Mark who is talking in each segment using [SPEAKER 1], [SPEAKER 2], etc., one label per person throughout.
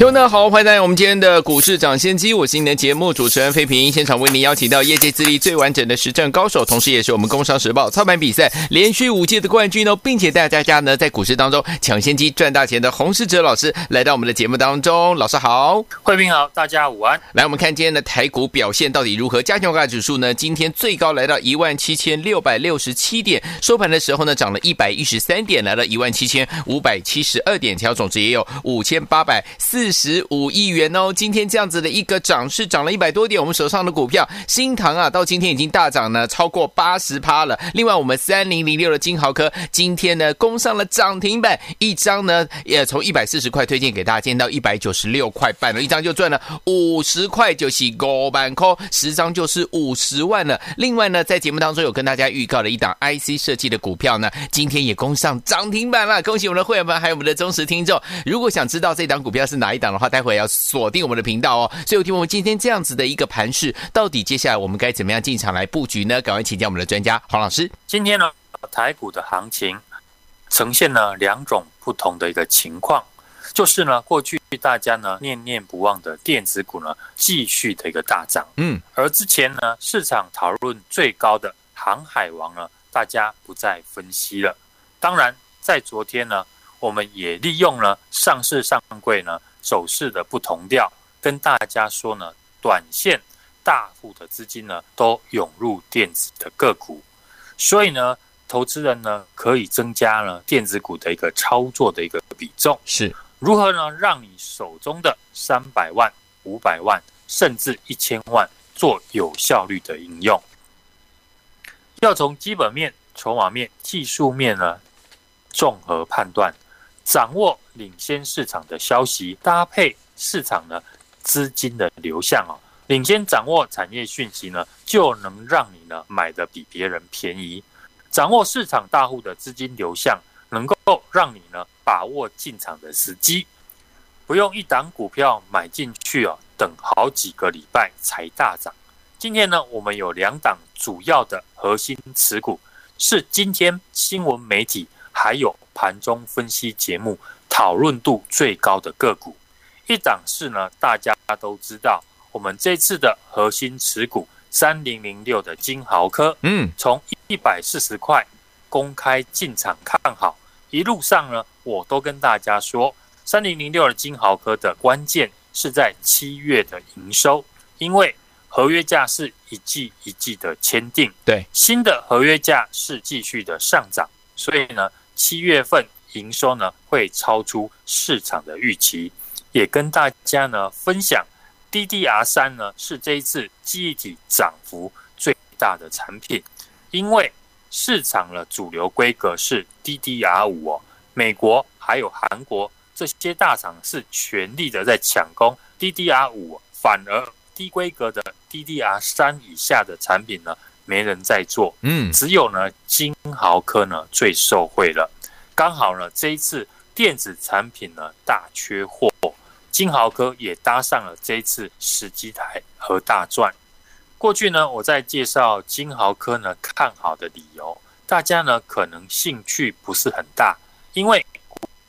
[SPEAKER 1] 听众大家好，欢迎来到我们今天的股市抢先机，我是你的节目主持人费平，现场为您邀请到业界资历最完整的实战高手，同时也是我们工商时报操盘比赛连续五届的冠军哦，并且带大家呢在股市当中抢先机赚大钱的洪世哲老师来到我们的节目当中，老师好，
[SPEAKER 2] 费平好，大家午安。
[SPEAKER 1] 来，我们看今天的台股表现到底如何？加权股价指数呢，今天最高来到一万七千六百六十七点，收盘的时候呢涨了一百一十三点，来到一万七千五百七十二点，条总值也有五千八百四。十五亿元哦，今天这样子的一个涨势，涨了一百多点。我们手上的股票新唐啊，到今天已经大涨呢，超过八十趴了。另外，我们三零零六的金豪科今天呢攻上了涨停板，一张呢也从一百四十块推荐给大家，见到一百九十六块半了，一张就赚了五十块，就是五万块，十张就是五十万了。另外呢，在节目当中有跟大家预告了一档 IC 设计的股票呢，今天也攻上涨停板了。恭喜我们的会员们，还有我们的忠实听众。如果想知道这档股票是哪一档的话，待会要锁定我们的频道哦。所以，我听我们今天这样子的一个盘势，到底接下来我们该怎么样进场来布局呢？赶快请教我们的专家黄老师。
[SPEAKER 2] 今天呢，台股的行情呈现了两种不同的一个情况，就是呢，过去大家呢念念不忘的电子股呢，继续的一个大涨。嗯，而之前呢，市场讨论最高的航海王呢，大家不再分析了。当然，在昨天呢。我们也利用了上市上柜呢走势的不同调，跟大家说呢，短线大户的资金呢都涌入电子的个股，所以呢，投资人呢可以增加呢电子股的一个操作的一个比重。
[SPEAKER 1] 是
[SPEAKER 2] 如何呢？让你手中的三百万、五百万甚至一千万做有效率的应用，要从基本面、筹码面、技术面呢综合判断。掌握领先市场的消息，搭配市场呢资金的流向啊，领先掌握产业讯息呢，就能让你呢买得比别人便宜。掌握市场大户的资金流向，能够让你呢把握进场的时机，不用一档股票买进去啊，等好几个礼拜才大涨。今天呢，我们有两档主要的核心持股，是今天新闻媒体。还有盘中分析节目讨论度最高的个股，一档是呢，大家都知道，我们这次的核心持股三零零六的金豪科，嗯，从一百四十块公开进场看好，一路上呢，我都跟大家说，三零零六的金豪科的关键是在七月的营收，因为合约价是一季一季的签订，
[SPEAKER 1] 对，
[SPEAKER 2] 新的合约价是继续的上涨，所以呢。七月份营收呢会超出市场的预期，也跟大家呢分享，DDR 三呢是这一次记忆体涨幅最大的产品，因为市场的主流规格是 DDR 五哦，美国还有韩国这些大厂是全力的在抢攻 DDR 五，反而低规格的 DDR 三以下的产品呢。没人在做，嗯，只有呢金豪科呢最受惠了。刚好呢这一次电子产品呢大缺货，金豪科也搭上了这一次时机台和大赚。过去呢我在介绍金豪科呢看好的理由，大家呢可能兴趣不是很大，因为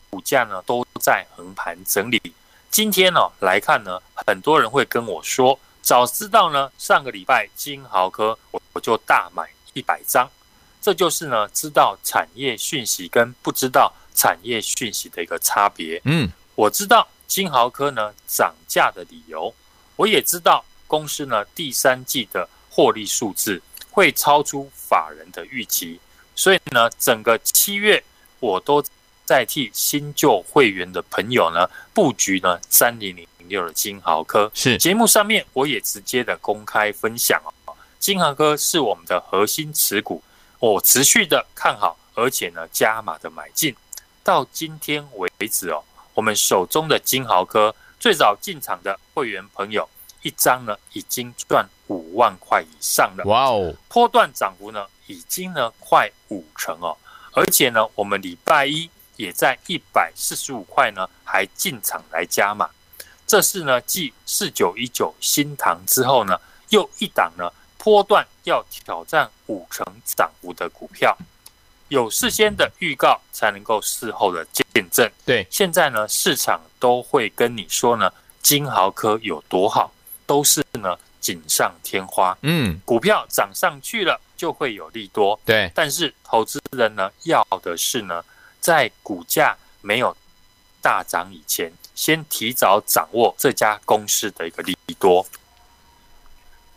[SPEAKER 2] 股价呢都在横盘整理。今天呢来看呢，很多人会跟我说。早知道呢，上个礼拜金豪科我我就大买一百张，这就是呢知道产业讯息跟不知道产业讯息的一个差别。嗯，我知道金豪科呢涨价的理由，我也知道公司呢第三季的获利数字会超出法人的预期，所以呢整个七月我都在替新旧会员的朋友呢布局呢三零零。六的金豪科是节目上面我也直接的公开分享哦，金豪科是我们的核心持股，我持续的看好，而且呢加码的买进，到今天为止哦，我们手中的金豪科最早进场的会员朋友一张呢已经赚五万块以上了。
[SPEAKER 1] 哇哦，
[SPEAKER 2] 波段涨幅呢已经呢快五成哦，而且呢我们礼拜一也在一百四十五块呢还进场来加码。这是呢继四九一九新塘之后呢又一档呢波段要挑战五成涨幅的股票。有事先的预告，才能够事后的见证。
[SPEAKER 1] 对，
[SPEAKER 2] 现在呢，市场都会跟你说呢，金豪科有多好，都是呢锦上添花。嗯，股票涨上去了，就会有利多。
[SPEAKER 1] 对，
[SPEAKER 2] 但是投资人呢，要的是呢，在股价没有大涨以前，先提早掌握这家公司的一个利多。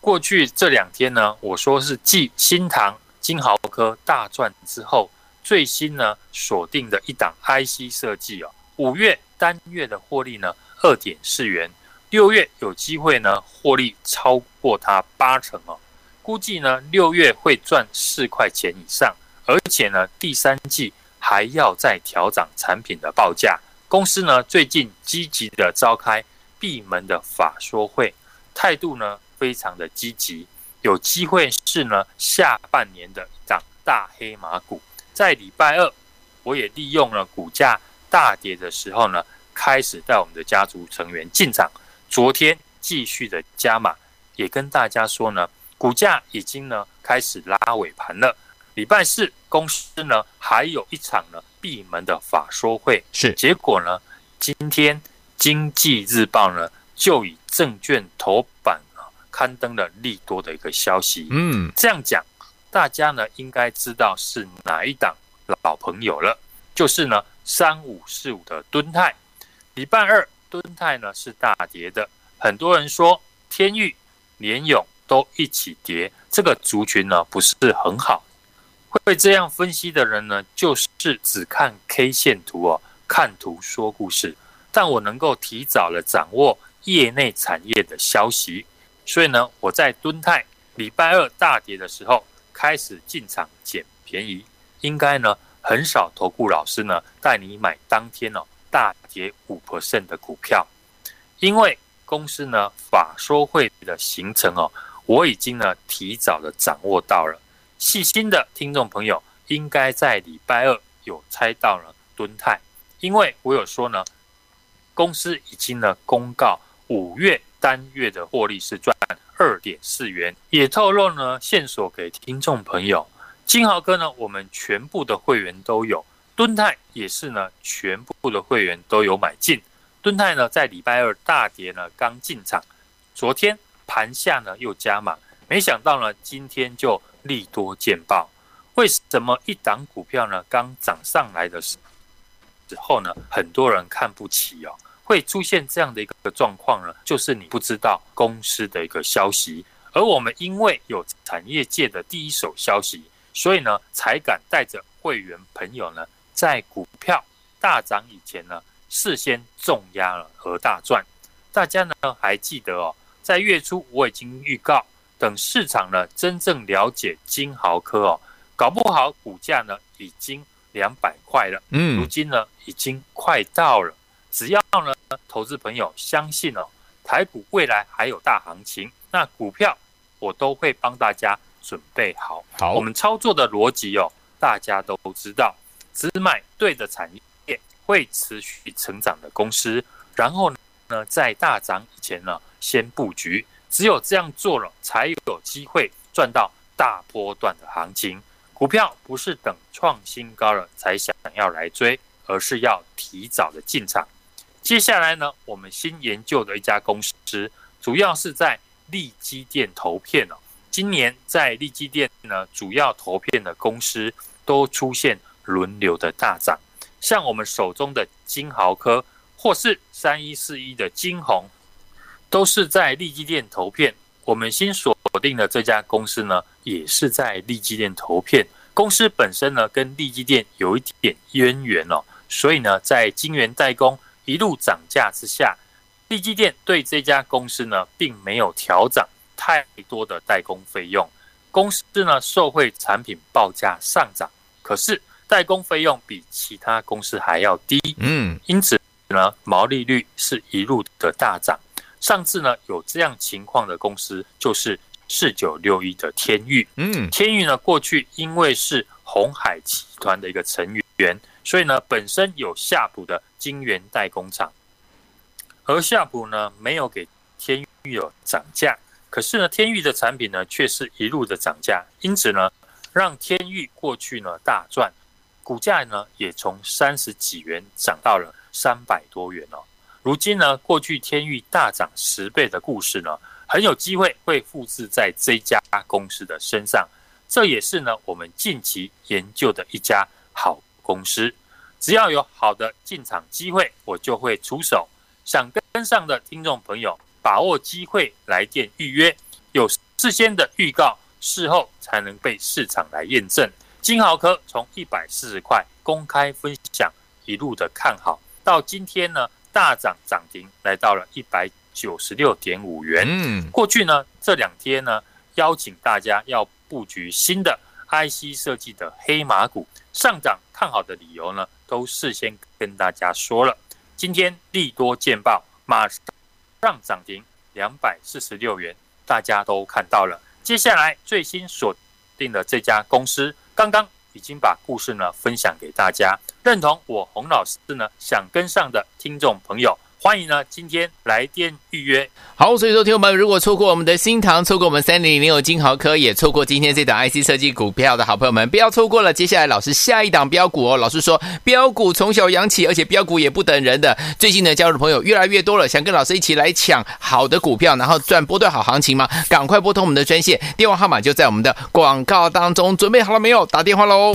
[SPEAKER 2] 过去这两天呢，我说是继新唐。金豪科大赚之后，最新呢锁定的一档 IC 设计哦，五月单月的获利呢二点四元，六月有机会呢获利超过它八成哦，估计呢六月会赚四块钱以上，而且呢第三季还要再调涨产品的报价。公司呢最近积极的召开闭门的法说会，态度呢非常的积极。有机会是呢，下半年的一档大黑马股。在礼拜二，我也利用了股价大跌的时候呢，开始带我们的家族成员进场。昨天继续的加码，也跟大家说呢，股价已经呢开始拉尾盘了。礼拜四公司呢还有一场呢闭门的法说会，
[SPEAKER 1] 是
[SPEAKER 2] 结果呢，今天经济日报呢就以证券头版。刊登了利多的一个消息，嗯，这样讲，大家呢应该知道是哪一档老朋友了，就是呢三五四五的敦泰。礼拜二敦泰呢是大跌的，很多人说天域、联勇都一起跌，这个族群呢不是很好。会这样分析的人呢，就是只看 K 线图哦，看图说故事。但我能够提早了掌握业内产业的消息。所以呢，我在敦泰礼拜二大跌的时候开始进场捡便宜，应该呢很少投顾老师呢带你买当天哦大跌五 percent 的股票，因为公司呢法说会的行程哦，我已经呢提早的掌握到了。细心的听众朋友应该在礼拜二有猜到了敦泰，因为我有说呢，公司已经呢公告五月。单月的获利是赚二点四元，也透露呢线索给听众朋友。金豪哥呢，我们全部的会员都有；敦泰也是呢，全部的会员都有买进。敦泰呢，在礼拜二大跌呢，刚进场，昨天盘下呢又加码，没想到呢今天就利多见报。为什么一档股票呢刚涨上来的时候呢，很多人看不起哦？会出现这样的一个状况呢，就是你不知道公司的一个消息，而我们因为有产业界的第一手消息，所以呢才敢带着会员朋友呢，在股票大涨以前呢，事先重压了而大赚。大家呢还记得哦，在月初我已经预告，等市场呢真正了解金豪科哦，搞不好股价呢已经两百块了，嗯，如今呢已经快到了。只要呢，投资朋友相信哦，台股未来还有大行情，那股票我都会帮大家准备好。好，我们操作的逻辑哦，大家都知道，只买对的产业，会持续成长的公司，然后呢，在大涨以前呢，先布局。只有这样做了，才有机会赚到大波段的行情。股票不是等创新高了才想要来追，而是要提早的进场。接下来呢，我们新研究的一家公司，主要是在利基电投片哦。今年在利基电呢，主要投片的公司都出现轮流的大涨，像我们手中的金豪科，或是三一四一的金红，都是在利基电投片。我们新锁定的这家公司呢，也是在利基电投片。公司本身呢，跟利基电有一点渊源哦，所以呢，在晶圆代工。一路涨价之下，力积电对这家公司呢，并没有调涨太多的代工费用。公司呢，受惠产品报价上涨，可是代工费用比其他公司还要低。嗯，因此呢，毛利率是一路的大涨。上次呢有这样情况的公司就是四九六一的天域。嗯，天域呢过去因为是鸿海集团的一个成员，所以呢本身有夏普的晶圆代工厂，而夏普呢没有给天域有涨价，可是呢天域的产品呢却是一路的涨价，因此呢让天域过去呢大赚。股价呢也从三十几元涨到了三百多元哦。如今呢，过去天域大涨十倍的故事呢，很有机会会复制在这家公司的身上。这也是呢我们近期研究的一家好公司。只要有好的进场机会，我就会出手。想跟上的听众朋友，把握机会来电预约。有事先的预告，事后才能被市场来验证。金豪科从一百四十块公开分享，一路的看好，到今天呢大涨涨停，来到了一百九十六点五元。嗯，过去呢这两天呢邀请大家要布局新的 IC 设计的黑马股，上涨看好的理由呢都事先跟大家说了。今天利多见报，马上涨停两百四十六元，大家都看到了。接下来最新锁定的这家公司。刚刚已经把故事呢分享给大家，认同我洪老师呢想跟上的听众朋友。欢迎呢，今天来电预约。
[SPEAKER 1] 好，所以说听众朋友，如果错过我们的新塘，错过我们三零零六金豪科，也错过今天这档 IC 设计股票的好朋友们，不要错过了。接下来老师下一档标股哦，老师说标股从小养起，而且标股也不等人的。最近呢，加入的朋友越来越多了，想跟老师一起来抢好的股票，然后赚波段好行情吗？赶快拨通我们的专线，电话号码就在我们的广告当中。准备好了没有？打电话喽！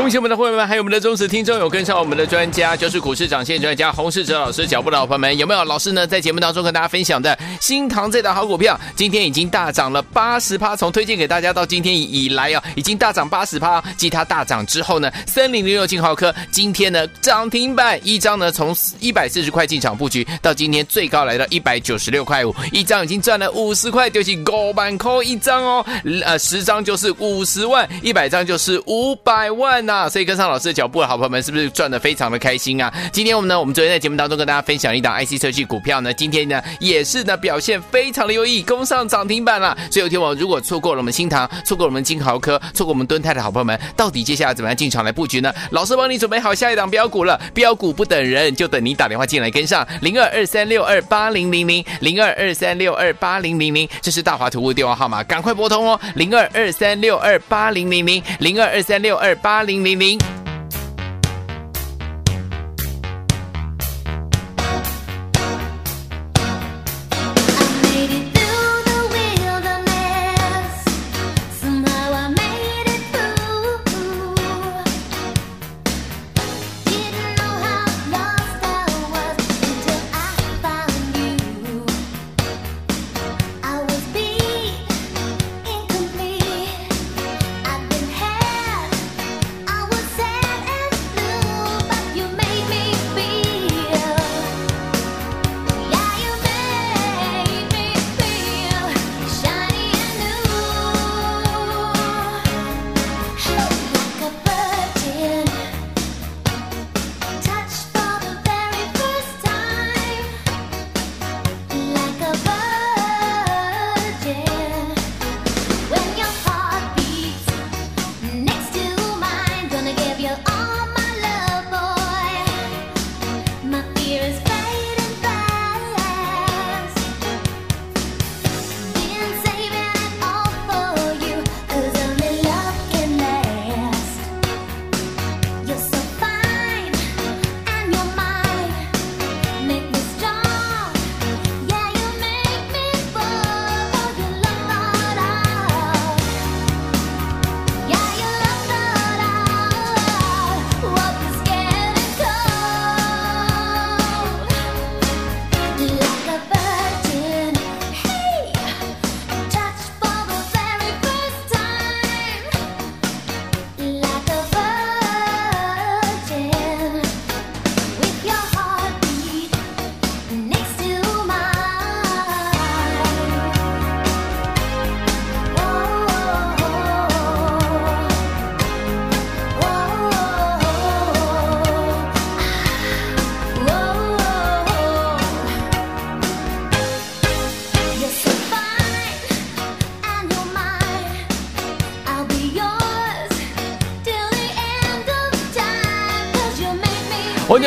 [SPEAKER 1] 恭喜我们的会员们，还有我们的忠实听众，有跟上我们的专家，就是股市长线专家洪世哲老师脚步的好朋友们，有没有？老师呢，在节目当中跟大家分享的新唐这档好股票，今天已经大涨了八十趴，从推荐给大家到今天以来啊，已经大涨八十趴。继它大涨之后呢，三零零六晶豪科今天呢涨停板一张呢，从一百四十块进场布局，到今天最高来到一百九十六块五，一张已经赚了五十块，就是高板扣一张哦，呃，十张就是五十万，一百张就是五百万。那所以跟上老师的脚步的好朋友们，是不是赚的非常的开心啊？今天我们呢，我们昨天在节目当中跟大家分享一档 IC 设计股票呢，今天呢也是呢表现非常的优异，攻上涨停板了。所以有天我如果错过了我们新唐，错过了我们金豪科，错过我们敦泰的好朋友们，到底接下来怎么样进场来布局呢？老师帮你准备好下一档标股了，标股不等人，就等你打电话进来跟上零二二三六二八零零零零二二三六二八零零零，这是大华图物电话号码，赶快拨通哦，零二二三六二八零零零零二二三六二八零。零零。零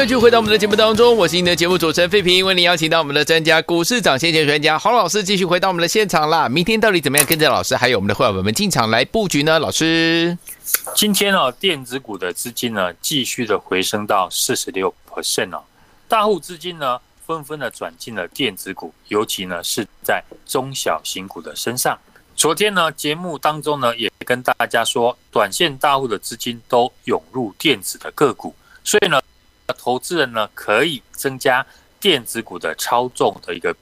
[SPEAKER 1] 继续回到我们的节目当中，我是您的节目主持人费平，为您邀请到我们的专家股市涨先机专家洪老师继续回到我们的现场啦。明天到底怎么样跟着老师还有我们的会员们进场来布局呢？老师，
[SPEAKER 2] 今天哦，电子股的资金呢继续的回升到四十六 percent 哦，大户资金呢纷纷的转进了电子股，尤其呢是在中小型股的身上。昨天呢节目当中呢也跟大家说，短线大户的资金都涌入电子的个股，所以呢。投资人呢可以增加电子股的超重的一个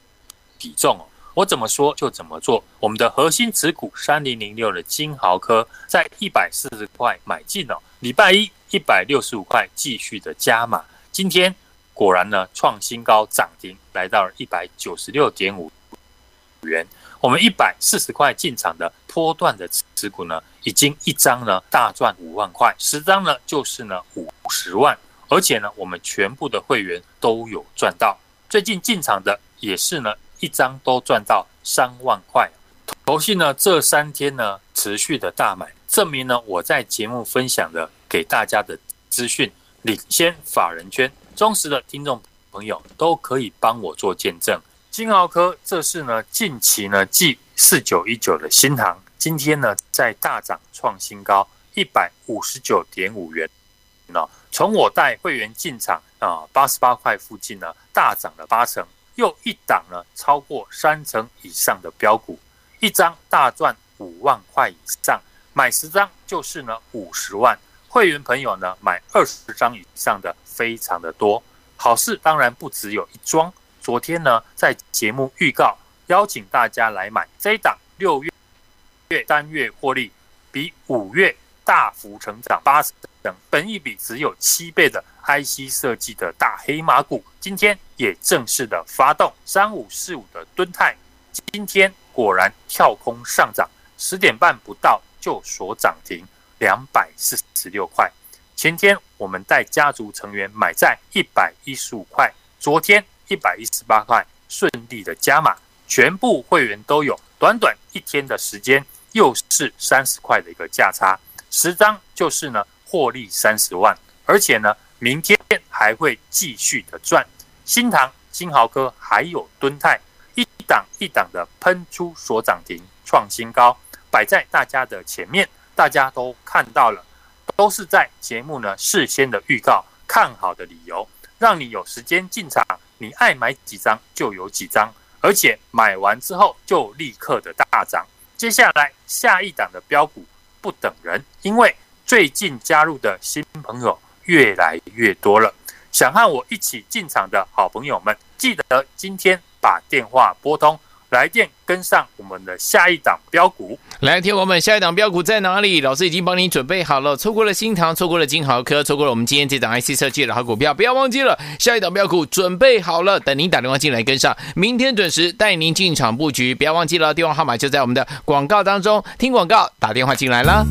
[SPEAKER 2] 比重哦，我怎么说就怎么做。我们的核心持股三零零六的金豪科在一百四十块买进哦，礼拜一一百六十五块继续的加码，今天果然呢创新高涨停，来到了一百九十六点五元。我们一百四十块进场的波段的持股呢，已经一张呢大赚五万块，十张呢就是呢五十万。而且呢，我们全部的会员都有赚到。最近进场的也是呢，一张都赚到三万块。投信呢，这三天呢持续的大买，证明呢我在节目分享的给大家的资讯领先法人圈，忠实的听众朋友都可以帮我做见证。金豪科这是呢近期呢继四九一九的新行，今天呢在大涨创新高一百五十九点五元。从我带会员进场啊，八十八块附近呢，大涨了八成，又一档呢，超过三成以上的标股，一张大赚五万块以上，买十张就是呢五十万。会员朋友呢，买二十张以上的非常的多。好事当然不只有一桩，昨天呢，在节目预告邀请大家来买这一档，六月月单月获利比五月大幅成长八成。本一比只有七倍的 IC 设计的大黑马股，今天也正式的发动三五四五的敦泰，今天果然跳空上涨，十点半不到就锁涨停两百四十六块。前天我们带家族成员买在一百一十五块，昨天一百一十八块，顺利的加码，全部会员都有，短短一天的时间又是三十块的一个价差，十张就是呢。获利三十万，而且呢，明天还会继续的赚。新唐、晶豪科还有敦泰，一档一档的喷出所涨停，创新高，摆在大家的前面，大家都看到了，都是在节目呢事先的预告，看好的理由，让你有时间进场，你爱买几张就有几张，而且买完之后就立刻的大涨。接下来下一档的标股不等人，因为。最近加入的新朋友越来越多了，想和我一起进场的好朋友们，记得今天把电话拨通，来电跟上我们的下一档标股。
[SPEAKER 1] 来听我们下一档标股在哪里？老师已经帮你准备好了。错过了新唐，错过了金豪科，错过了我们今天这档 IC 设计的好股票，不要忘记了下一档标股准备好了，等您打电话进来跟上，明天准时带您进场布局。不要忘记了电话号码就在我们的广告当中，听广告打电话进来了。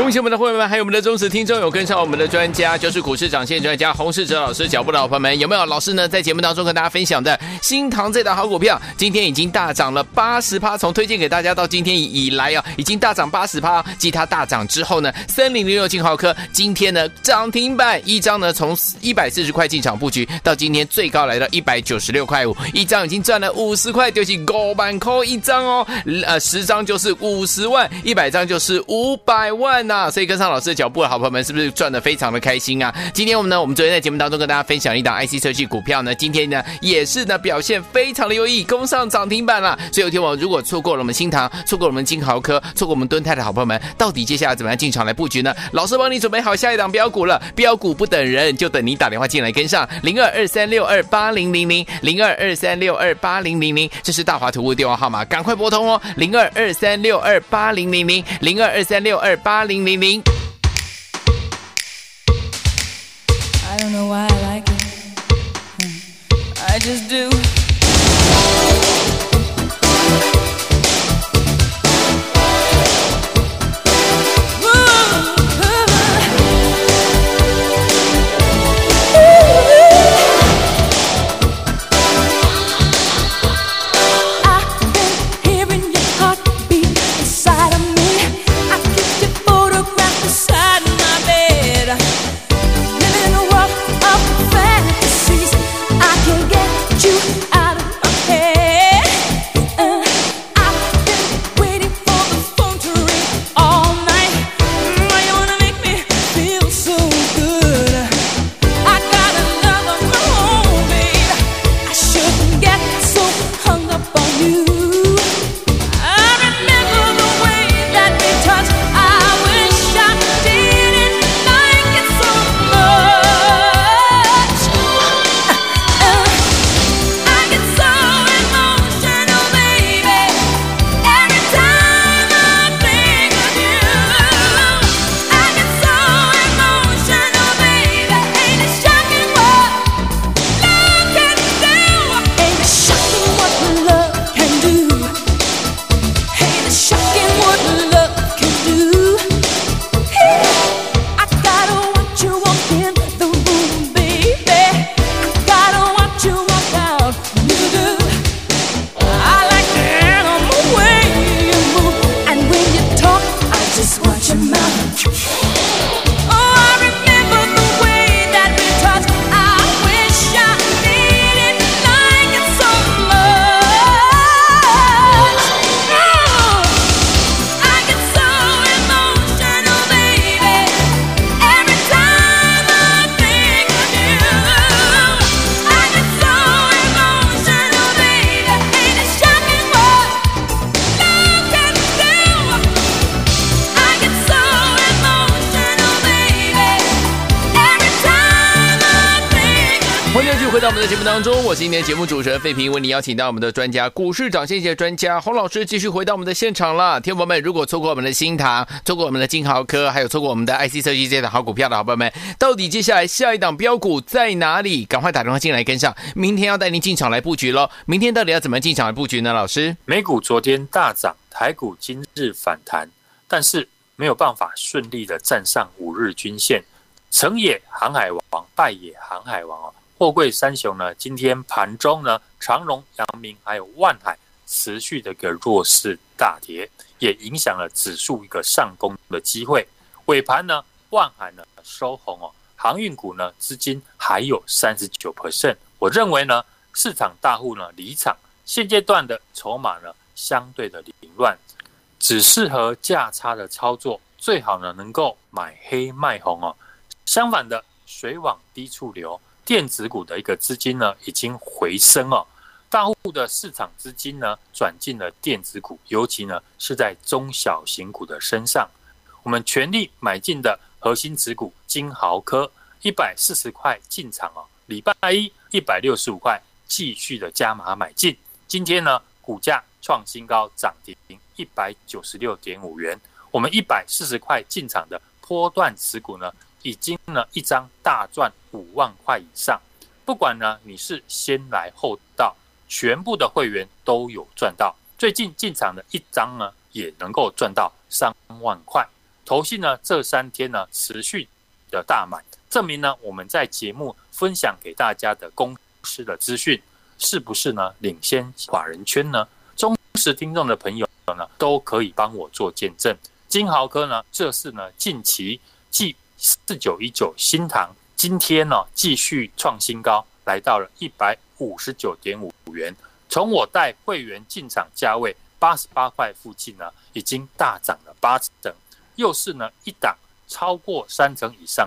[SPEAKER 1] 恭喜我们的会员们，还有我们的忠实听众，有跟上我们的专家，就是股市长线专家洪世哲老师脚步的好朋友们，有没有？老师呢，在节目当中跟大家分享的新唐这档好股票，今天已经大涨了八十趴，从推荐给大家到今天以来啊，已经大涨八十趴。继它大涨之后呢，三零零六进豪科今天呢涨停板一张呢，从一百四十块进场布局，到今天最高来到一百九十六块五，一张已经赚了五十块，丢起高板扣一张哦，呃，十张就是五十万，一百张就是五百万。那所以跟上老师的脚步的好朋友们，是不是赚的非常的开心啊？今天我们呢，我们昨天在节目当中跟大家分享一档 IC 设计股票呢，今天呢也是呢表现非常的优异，攻上涨停板了。所以有天我如果错过了我们新唐，错过了我们金豪科，错过我们敦泰的好朋友们，到底接下来怎么样进场来布局呢？老师帮你准备好下一档标股了，标股不等人，就等你打电话进来跟上零二二三六二八零零零零二二三六二八零零零，这是大华图物电话号码，赶快拨通哦，零二二三六二八零零零零二二三六二八零 ding, ding, ding. I don't know why I like it. I just do. 当中，我是今天节目主持人费平，为你邀请到我们的专家股市涨先机专家洪老师，继续回到我们的现场了。听众朋友们，如果错过我们的新唐，错过我们的金豪科，还有错过我们的 IC 设计这档好股票的好朋友们，到底接下来下一档标股在哪里？赶快打电话进来跟上，明天要带您进场来布局喽。明天到底要怎么进场来布局呢？老师，
[SPEAKER 2] 美股昨天大涨，台股今日反弹，但是没有办法顺利的站上五日均线，成也航海王，败也航海王哦。货柜三雄呢，今天盘中呢，长荣、阳明还有万海持续的一个弱势大跌，也影响了指数一个上攻的机会。尾盘呢，万海呢收红哦，航运股呢资金还有三十九 percent。我认为呢，市场大户呢离场，现阶段的筹码呢相对的凌乱，只适合价差的操作，最好呢能够买黑卖红哦。相反的，水往低处流。电子股的一个资金呢，已经回升哦，大户的市场资金呢，转进了电子股，尤其呢是在中小型股的身上。我们全力买进的核心持股金豪科，一百四十块进场哦，礼拜一一百六十五块继续的加码买进，今天呢股价创新高，涨停一百九十六点五元。我们一百四十块进场的波段持股呢，已经呢一张大赚五万块以上，不管呢你是先来后到，全部的会员都有赚到。最近进场的一张呢也能够赚到三万块。投信呢这三天呢持续的大买，证明呢我们在节目分享给大家的公司的资讯是不是呢领先法人圈呢？忠实听众的朋友呢都可以帮我做见证。金豪科呢这是呢近期继四九一九新塘今天呢继续创新高，来到了一百五十九点五元。从我带会员进场价位八十八块附近呢，已经大涨了八成，又是呢一档超过三成以上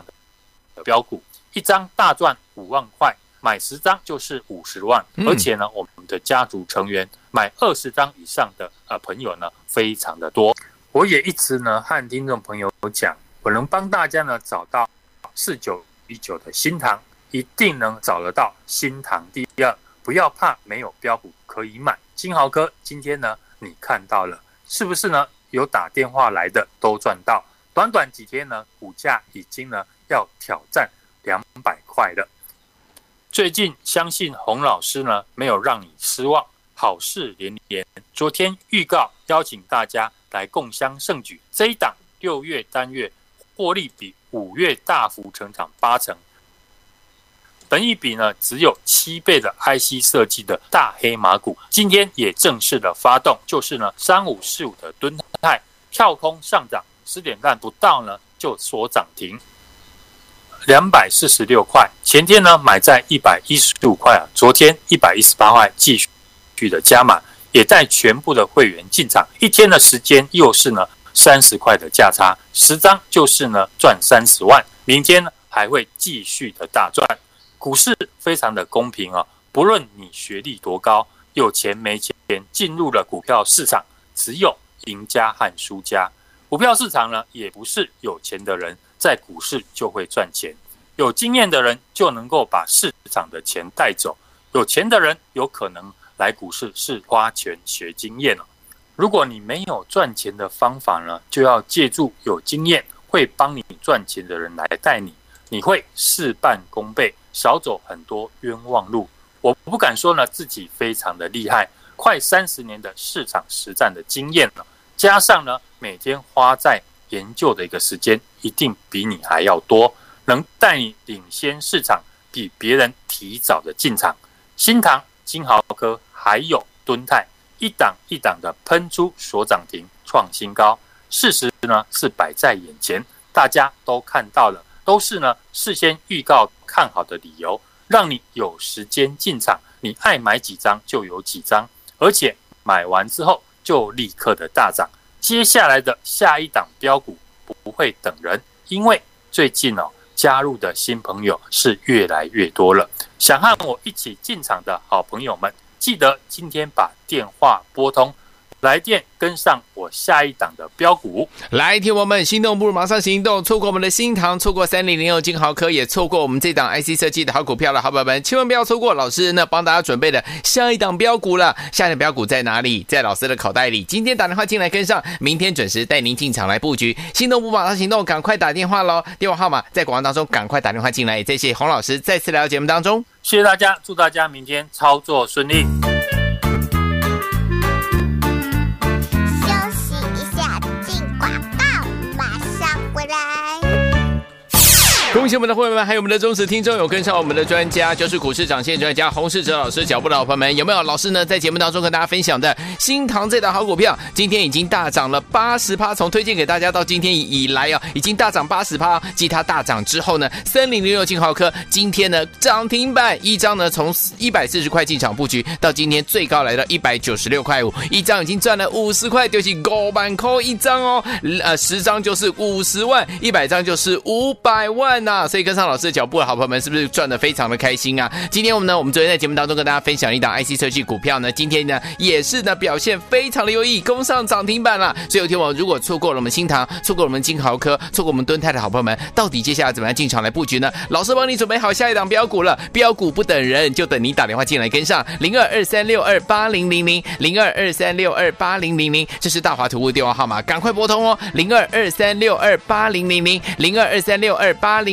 [SPEAKER 2] 的标股，一张大赚五万块，买十张就是五十万。而且呢，我们的家族成员买二十张以上的呃朋友呢，非常的多。我也一直呢和听众朋友讲。我能帮大家呢找到四九一九的新塘，一定能找得到新塘第二。不要怕没有标股可以买。金豪哥今天呢你看到了是不是呢？有打电话来的都赚到，短短几天呢股价已经呢要挑战两百块了。最近相信洪老师呢没有让你失望，好事连连。昨天预告邀请大家来共襄盛举，这一档六月单月。获利比五月大幅成长八成，本益比呢只有七倍的 IC 设计的大黑马股，今天也正式的发动，就是呢三五四五的敦泰跳空上涨，十点半不到呢就锁涨停，两百四十六块，前天呢买在一百一十五块啊，昨天一百一十八块继续的加码，也带全部的会员进场，一天的时间又是呢。三十块的价差，十张就是呢赚三十万。明天呢还会继续的大赚。股市非常的公平啊，不论你学历多高，有钱没钱，进入了股票市场，只有赢家和输家。股票市场呢，也不是有钱的人在股市就会赚钱，有经验的人就能够把市场的钱带走。有钱的人有可能来股市是花钱学经验了。如果你没有赚钱的方法呢，就要借助有经验会帮你赚钱的人来带你，你会事半功倍，少走很多冤枉路。我不敢说呢自己非常的厉害，快三十年的市场实战的经验了，加上呢每天花在研究的一个时间，一定比你还要多，能带你领先市场，比别人提早的进场。新唐、金豪科还有敦泰。一档一档的喷出所涨停创新高，事实呢是摆在眼前，大家都看到了，都是呢事先预告看好的理由，让你有时间进场，你爱买几张就有几张，而且买完之后就立刻的大涨。接下来的下一档标股不会等人，因为最近哦加入的新朋友是越来越多了，想和我一起进场的好朋友们，记得今天把电话拨通。来电跟上我下一档的标股，
[SPEAKER 1] 来，听我们心动不如马上行动，错过我们的新塘，错过三零零六金豪科，也错过我们这档 IC 设计的好股票了，好朋友们千万不要错过老师呢帮大家准备的下一档标股了。下一档标股在哪里？在老师的口袋里。今天打电话进来跟上，明天准时带您进场来布局。心动不马上行动，赶快打电话喽！电话号码在广告当中，赶快打电话进来。也谢谢洪老师再次来到节目当中，
[SPEAKER 2] 谢谢大家，祝大家明天操作顺利。
[SPEAKER 1] 恭喜我们的会员们，还有我们的忠实听众，有跟上我们的专家，就是股市长线专家洪世哲老师脚步的朋友们，有没有？老师呢在节目当中跟大家分享的新唐这档好股票，今天已经大涨了八十趴，从推荐给大家到今天以来啊，已经大涨八十趴。继它大涨之后呢，三零零六金豪科今天呢涨停板一张呢，从一百四十块进场布局，到今天最高来到一百九十六块五，一张已经赚了五十块，就是高板扣一张哦，呃，十张就是五十万，一百张就是五百万。那所以跟上老师的脚步的好朋友们，是不是赚的非常的开心啊？今天我们呢，我们昨天在节目当中跟大家分享一档 IC 设计股票呢，今天呢也是呢表现非常的优异，攻上涨停板了。所以有天我如果错过了我们新唐，错过了我们金豪科，错过我们敦泰的好朋友们，到底接下来怎么样进场来布局呢？老师帮你准备好下一档标股了，标股不等人，就等你打电话进来跟上零二二三六二八零零零零二二三六二八零零零，这是大华图的电话号码，赶快拨通哦，零二二三六二八零零零零二二三六二八零